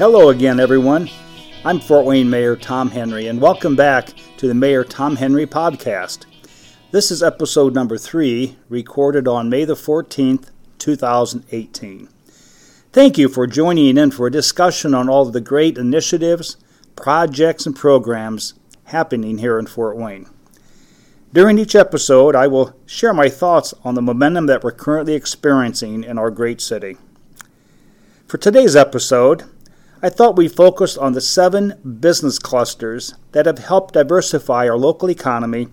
Hello again, everyone. I'm Fort Wayne Mayor Tom Henry, and welcome back to the Mayor Tom Henry podcast. This is episode number three, recorded on May the 14th, 2018. Thank you for joining in for a discussion on all of the great initiatives, projects, and programs happening here in Fort Wayne. During each episode, I will share my thoughts on the momentum that we're currently experiencing in our great city. For today's episode, I thought we focused on the seven business clusters that have helped diversify our local economy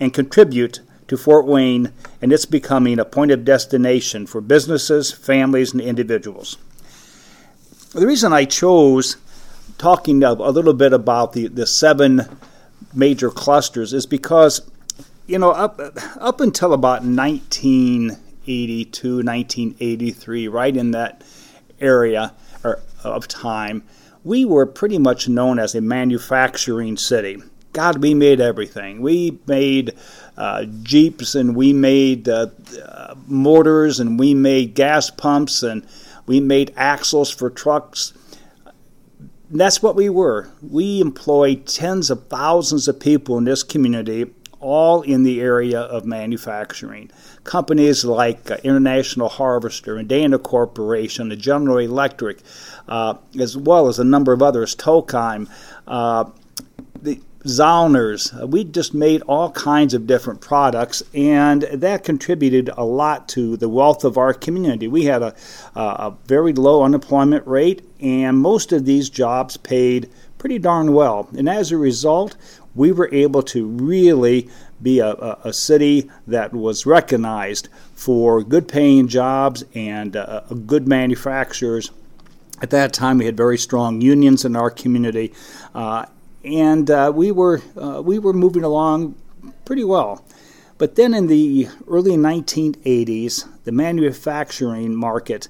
and contribute to Fort Wayne and its becoming a point of destination for businesses, families, and individuals. The reason I chose talking a little bit about the, the seven major clusters is because, you know, up, up until about 1982, 1983, right in that area, or of time, we were pretty much known as a manufacturing city. God, we made everything. We made uh, Jeeps and we made uh, uh, motors and we made gas pumps and we made axles for trucks. That's what we were. We employed tens of thousands of people in this community, all in the area of manufacturing companies like uh, International Harvester and Dana Corporation, the General Electric, uh, as well as a number of others, Tokheim, uh, the Zollner's. We just made all kinds of different products, and that contributed a lot to the wealth of our community. We had a, a very low unemployment rate, and most of these jobs paid pretty darn well. And as a result, we were able to really be a, a, a city that was recognized for good paying jobs and uh, good manufacturers. At that time, we had very strong unions in our community, uh, and uh, we were uh, we were moving along pretty well. But then, in the early 1980s, the manufacturing market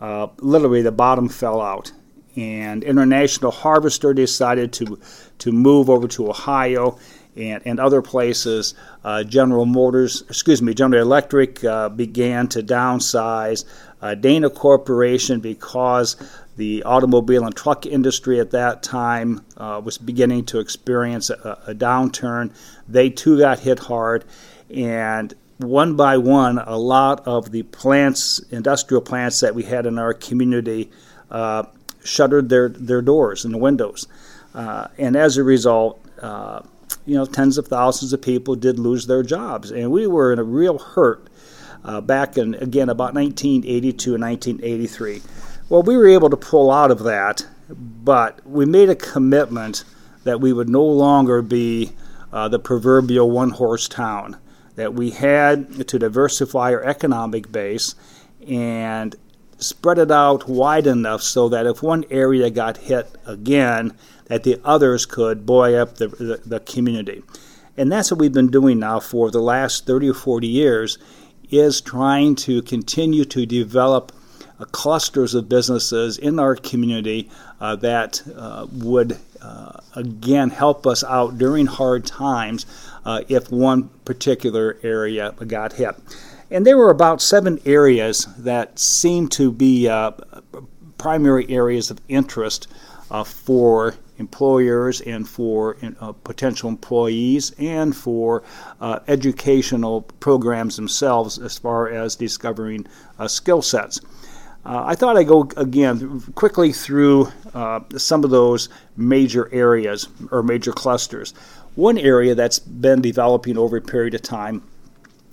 uh, literally the bottom fell out, and International Harvester decided to to move over to Ohio and, and other places. Uh, General Motors, excuse me, General Electric uh, began to downsize. Uh, Dana Corporation, because the automobile and truck industry at that time uh, was beginning to experience a, a, downturn, they too got hit hard. And one by one, a lot of the plants, industrial plants that we had in our community, uh, shuttered their, their doors and the windows. Uh, and as a result, uh, you know, tens of thousands of people did lose their jobs, and we were in a real hurt uh, back in again about 1982 and 1983. Well, we were able to pull out of that, but we made a commitment that we would no longer be uh, the proverbial one-horse town. That we had to diversify our economic base and spread it out wide enough so that if one area got hit again, that the others could buoy up the, the, the community. And that's what we've been doing now for the last 30 or 40 years is trying to continue to develop uh, clusters of businesses in our community uh, that uh, would uh, again help us out during hard times uh, if one particular area got hit. And there were about seven areas that seemed to be uh, primary areas of interest for employers and for uh, potential employees and for uh, educational programs themselves as far as discovering uh, skill sets. Uh, I thought I'd go again quickly through uh, some of those major areas or major clusters. One area that's been developing over a period of time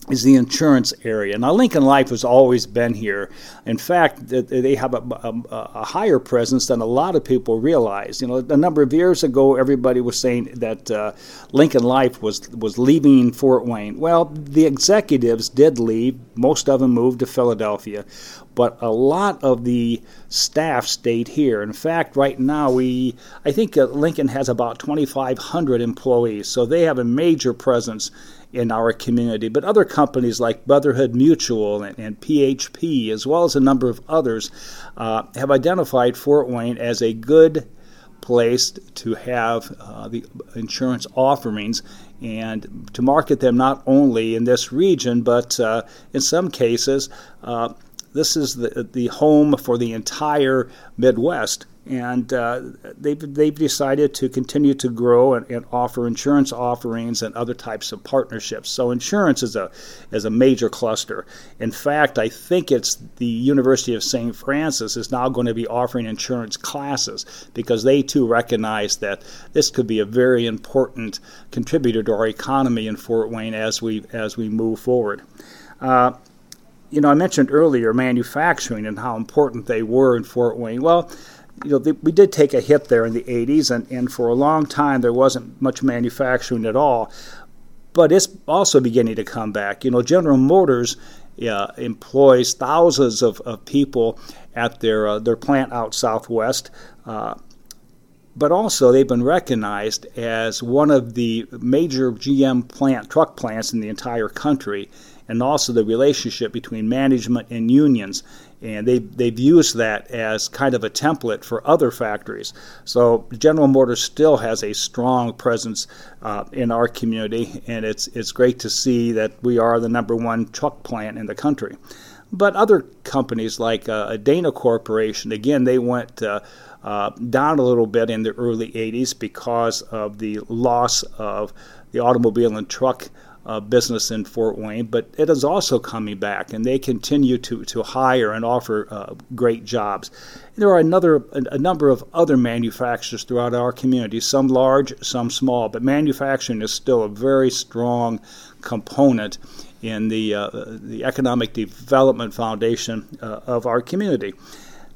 is the insurance area. Now, Lincoln Life has always been here. In fact, they have a, a, a, higher presence than a lot of people realize. You know, a number of years ago, everybody was saying that uh, Lincoln Life was was leaving Fort Wayne. Well, the executives did leave. Most of them moved to Philadelphia, but a lot of the staff stayed here. In fact, right now we, I think uh, Lincoln has about 2,500 employees, so they have a major presence in our community. But other companies like Brotherhood Mutual and, and PHP, as well as a number of others, uh, have identified Fort Wayne as a good place to have uh, the insurance offerings and to market them not only in this region, but uh, in some cases, uh, this is the, the home for the entire Midwest and uh, they've, they've decided to continue to grow and, and, offer insurance offerings and other types of partnerships. So insurance is a is a major cluster. In fact, I think it's the University of St. Francis is now going to be offering insurance classes because they too recognize that this could be a very important contributor to our economy in Fort Wayne as we as we move forward. Uh, you know, I mentioned earlier manufacturing and how important they were in Fort Wayne. Well, you know, the, we did take a hit there in the 80s, and, and for a long time there wasn't much manufacturing at all. But it's also beginning to come back. You know, General Motors uh, employs thousands of, of people at their uh, their plant out southwest. Uh, but also, they've been recognized as one of the major GM plant truck plants in the entire country, and also the relationship between management and unions and they, they've used that as kind of a template for other factories. So General Motors still has a strong presence uh, in our community, and it's, it's great to see that we are the number one truck plant in the country. But other companies like uh, Dana Corporation, again, they went uh, uh, down a little bit in the early 80s because of the loss of the automobile and truck uh, business in Fort Wayne, but it is also coming back, and they continue to, to hire and offer uh, great jobs. There are another a, number of other manufacturers throughout our community, some large, some small, but manufacturing is still a very strong component in the uh, the economic development foundation uh, of our community.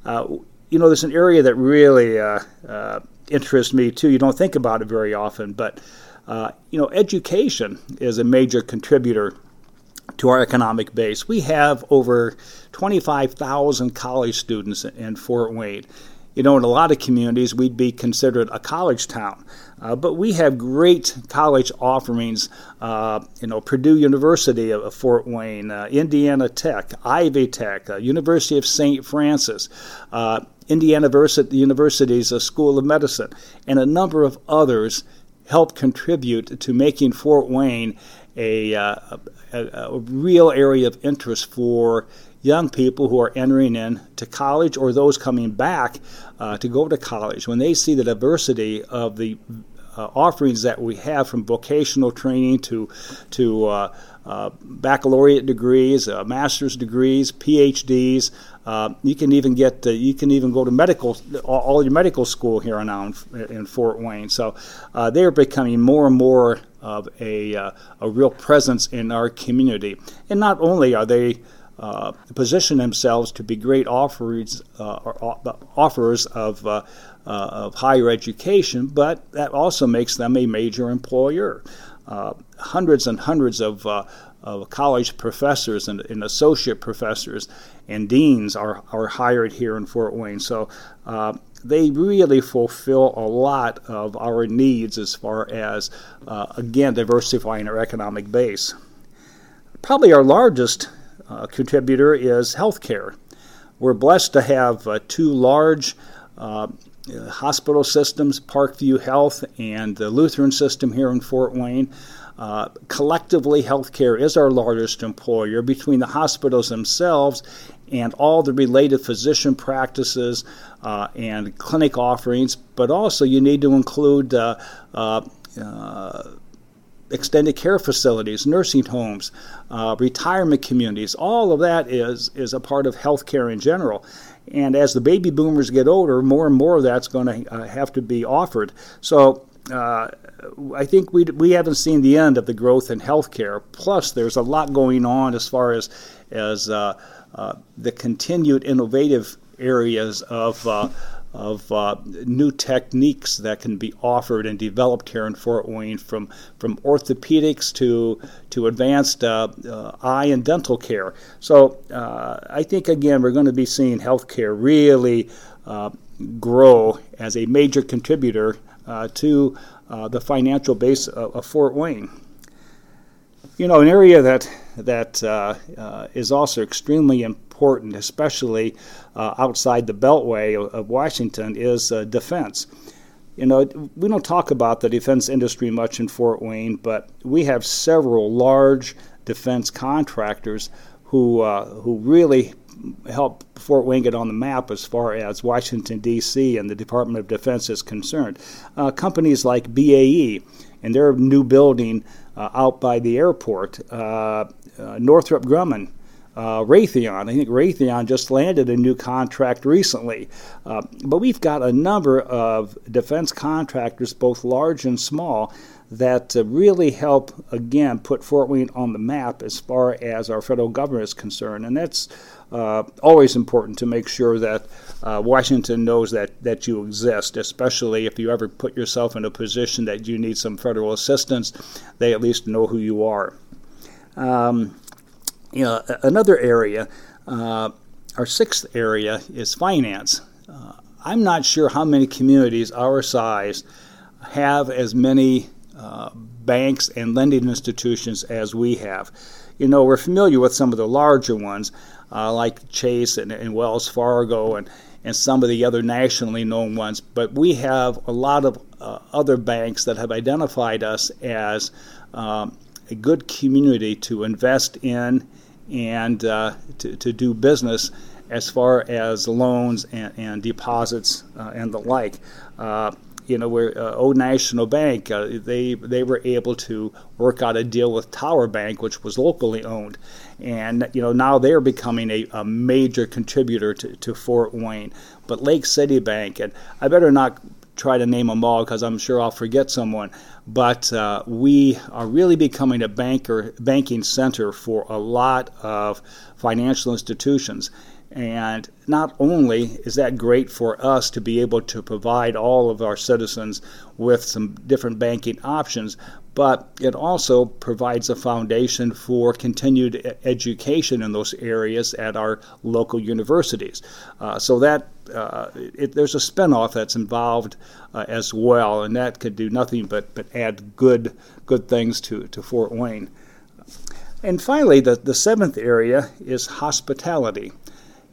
Uh, you know, there's an area that really uh, interests me too. You don't think about it very often, but uh, you know, education is a major contributor to our economic base. We have over 25,000 college students in Fort Wayne. You know, in a lot of communities, we'd be considered a college town. Uh, but we have great college offerings. Uh, you know, Purdue University of, Fort Wayne, uh, Indiana Tech, Ivy Tech, uh, University of St. Francis, uh, Indiana University's School of Medicine, and a number of others help contribute to making Fort Wayne a, uh, a, a, real area of interest for young people who are entering into college or those coming back uh, to go to college. When they see the diversity of the uh, offerings that we have from vocational training to to uh, baccalaureate degrees, uh, master's degrees, PhDs. Uh, you can even get uh, you can even go to medical all, your medical school here now in, in Fort Wayne. So uh, they are becoming more and more of a uh, a real presence in our community. And not only are they uh, position themselves to be great offers, uh, offers of, uh, of higher education, but that also makes them a major employer. Uh, hundreds and hundreds of, uh, of college professors and, and, associate professors and deans are, are hired here in Fort Wayne. So uh, they really fulfill a lot of our needs as far as, uh, again, diversifying our economic base. Probably our largest uh, contributor is healthcare. We're blessed to have uh, two large uh, hospital systems, Parkview Health and the Lutheran system here in Fort Wayne. Uh, collectively, healthcare is our largest employer between the hospitals themselves and all the related physician practices uh, and clinic offerings, but also you need to include uh, uh, extended care facilities, nursing homes, uh, retirement communities. All of that is, is a part of healthcare in general. And as the baby boomers get older, more and more of that's going to uh, have to be offered. So uh, I think we, we haven't seen the end of the growth in healthcare. Plus, there's a lot going on as far as, as uh, uh the continued innovative areas of uh, of uh, new techniques that can be offered and developed here in Fort Wayne, from from orthopedics to to advanced uh, uh, eye and dental care. So uh, I think again we're going to be seeing healthcare really uh, grow as a major contributor uh, to the financial base of, of, Fort Wayne. You know, an area that that is also extremely important important, especially uh, outside the beltway of, of Washington, is uh, defense. You know, we don't talk about the defense industry much in Fort Wayne, but we have several large defense contractors who uh, who really help Fort Wayne get on the map as far as Washington, D.C. and the Department of Defense is concerned. Uh, companies like BAE and their new building uh, out by the airport, uh, uh, Northrop Grumman. Uh, Raytheon. I think Raytheon just landed a new contract recently. Uh, but we've got a number of defense contractors, both large and small, that uh, really help, again, put Fort Wayne on the map as far as our federal government is concerned. And that's uh, always important to make sure that uh, Washington knows that, that you exist, especially if you ever put yourself in a position that you need some federal assistance, they at least know who you are. Um, you know, another area, uh, our sixth area is finance. Uh, I'm not sure how many communities our size have as many uh, banks and lending institutions as we have. You know, we're familiar with some of the larger ones uh, like Chase and, and, Wells Fargo and, and some of the other nationally known ones, but we have a lot of uh, other banks that have identified us as um, a good community to invest in and uh, to, to do business as far as loans and, and deposits uh, and the like. Uh, you know, where uh, Old National Bank, uh, they they were able to work out a deal with Tower Bank, which was locally owned, and you know now they're becoming a, a major contributor to, to Fort Wayne. But Lake City Bank, and I better not try to name them all because I'm sure I'll forget someone. But uh, we are really becoming a banker banking center for a lot of financial institutions. And not only is that great for us to be able to provide all of our citizens with some different banking options, but it also provides a foundation for continued education in those areas at our local universities. Uh, so that uh, it, there's a spinoff that's involved uh, as well, and that could do nothing but, but add good good things to, to Fort Wayne. And finally, the, the seventh area is hospitality.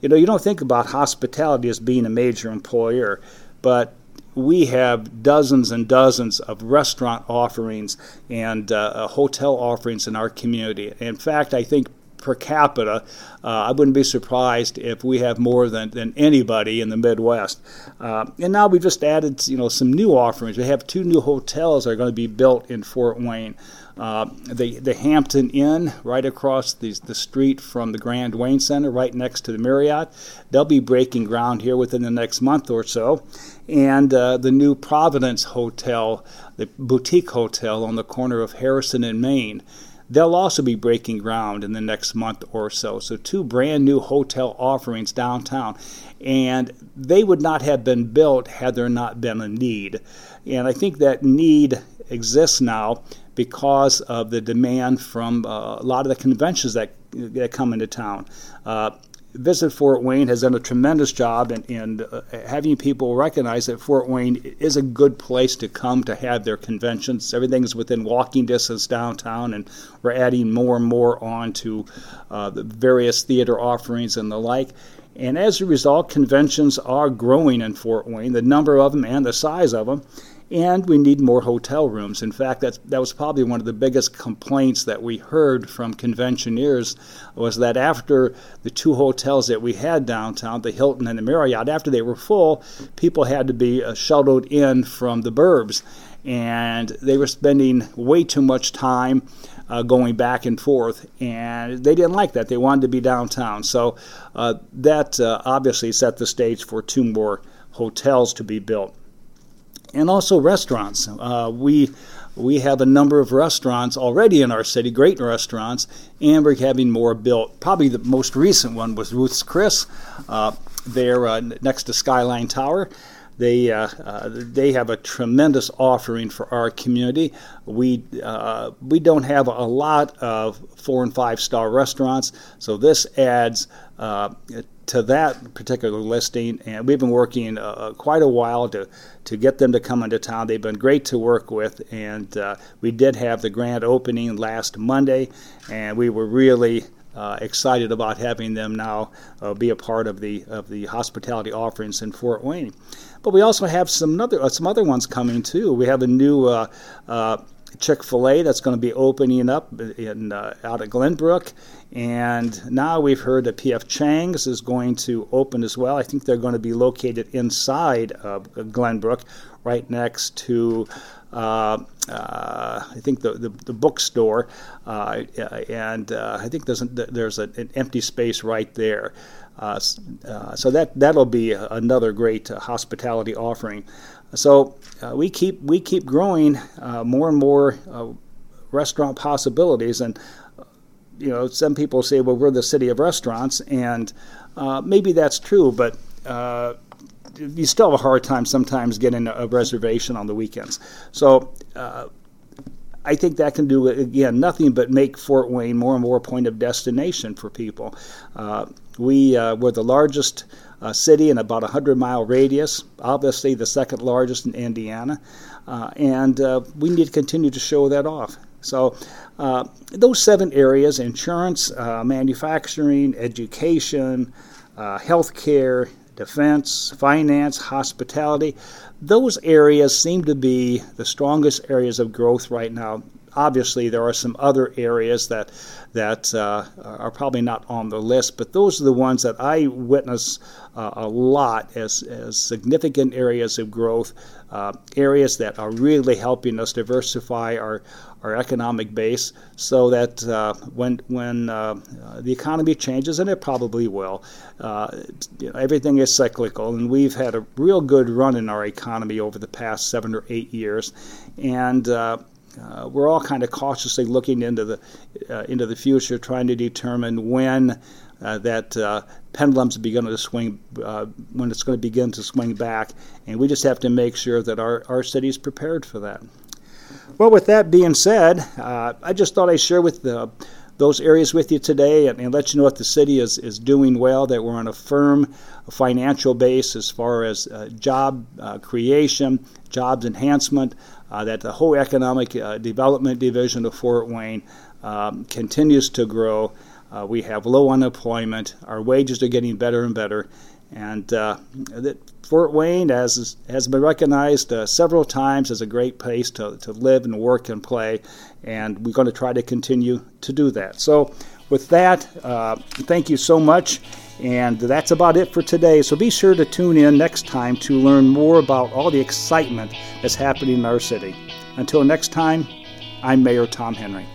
You know, you don't think about hospitality as being a major employer, but we have dozens and dozens of restaurant offerings and uh, hotel offerings in our community. In fact, I think per capita, uh, I wouldn't be surprised if we have more than, than anybody in the Midwest. Uh, and now we've just added, you know, some new offerings. We have two new hotels that are going to be built in Fort Wayne. Uh, the, the Hampton Inn, right across the, the street from the Grand Wayne Center, right next to the Marriott. They'll be breaking ground here within the next month or so. And uh, the new Providence Hotel, the boutique hotel on the corner of Harrison and Main. They'll also be breaking ground in the next month or so. So, two brand new hotel offerings downtown. And they would not have been built had there not been a need. And I think that need exists now because of the demand from uh, a lot of the conventions that, that come into town. Uh, Visit Fort Wayne has done a tremendous job in, in uh, having people recognize that Fort Wayne is a good place to come to have their conventions. Everything is within walking distance downtown, and we're adding more and more on to uh, the various theater offerings and the like. And as a result, conventions are growing in Fort Wayne, the number of them and the size of them and we need more hotel rooms. In fact, that's, that was probably one of the biggest complaints that we heard from conventioneers was that after the two hotels that we had downtown, the Hilton and the Marriott, after they were full, people had to be uh, shuttled in from the burbs, and they were spending way too much time. Uh, going back and forth, and they didn't like that. They wanted to be downtown. So uh, that uh, obviously set the stage for two more hotels to be built and also restaurants. Uh, we we have a number of restaurants already in our city, great restaurants, and we're having more built. Probably the most recent one was Ruth's Chris. Uh, they're uh, next to Skyline Tower. They uh, uh, they have a tremendous offering for our community. We uh, we don't have a lot of four and five star restaurants, so this adds uh, to that particular listing, and we've been working uh, quite a while to to get them to come into town. They've been great to work with, and uh, we did have the grand opening last Monday, and we were really uh, excited about having them now uh, be a part of the of the hospitality offerings in Fort Wayne. But we also have some other uh, some other ones coming too. We have a new uh, Chick Fil A that's going to be opening up in uh, out of Glenbrook, and now we've heard that P.F. Chang's is going to open as well. I think they're going to be located inside of Glenbrook, right next to. Uh, uh, I think the the, the bookstore, uh, and uh, I think there's a, there's an empty space right there. Uh, so that that'll be another great hospitality offering. So we keep we keep growing more and more restaurant possibilities, and you know some people say, well, we're the city of restaurants, and maybe that's true, but you still have a hard time sometimes getting a reservation on the weekends. So uh, I think that can do again nothing but make Fort Wayne more and more a point of destination for people. Uh, we uh, were the largest uh, city in about a hundred mile radius, obviously the second largest in Indiana, uh, and uh, we need to continue to show that off. So, uh, those seven areas insurance, manufacturing, education, healthcare, defense, finance, hospitality. Those areas seem to be the strongest areas of growth right now. Obviously, there are some other areas that that uh, are probably not on the list, but those are the ones that I witness uh, a lot as, as significant areas of growth, uh, areas that are really helping us diversify our, our economic base so that uh, when, when uh, the economy changes, and it probably will, uh, you know, everything is cyclical, and we've had a real good run in our economy over the past seven or eight years. And uh, we're all kind of cautiously looking into the uh, into the future, trying to determine when uh, that uh, pendulum's beginning to swing, uh, when it's going to begin to swing back, and we just have to make sure that our our city is prepared for that. Well, with that being said, uh, I just thought I'd share with the those areas with you today and, and, let you know what the city is, is doing well, that we're on a firm financial base as far as job creation, jobs enhancement, that the whole economic uh, development division of Fort Wayne um, continues to grow. Uh, we have low unemployment, our wages are getting better and better, and uh, that Fort Wayne has, has been recognized uh, several times as a great place to, to live and work and play, and we're going to try to continue to do that. So, with that, uh, thank you so much, and that's about it for today. So, be sure to tune in next time to learn more about all the excitement that's happening in our city. Until next time, I'm Mayor Tom Henry.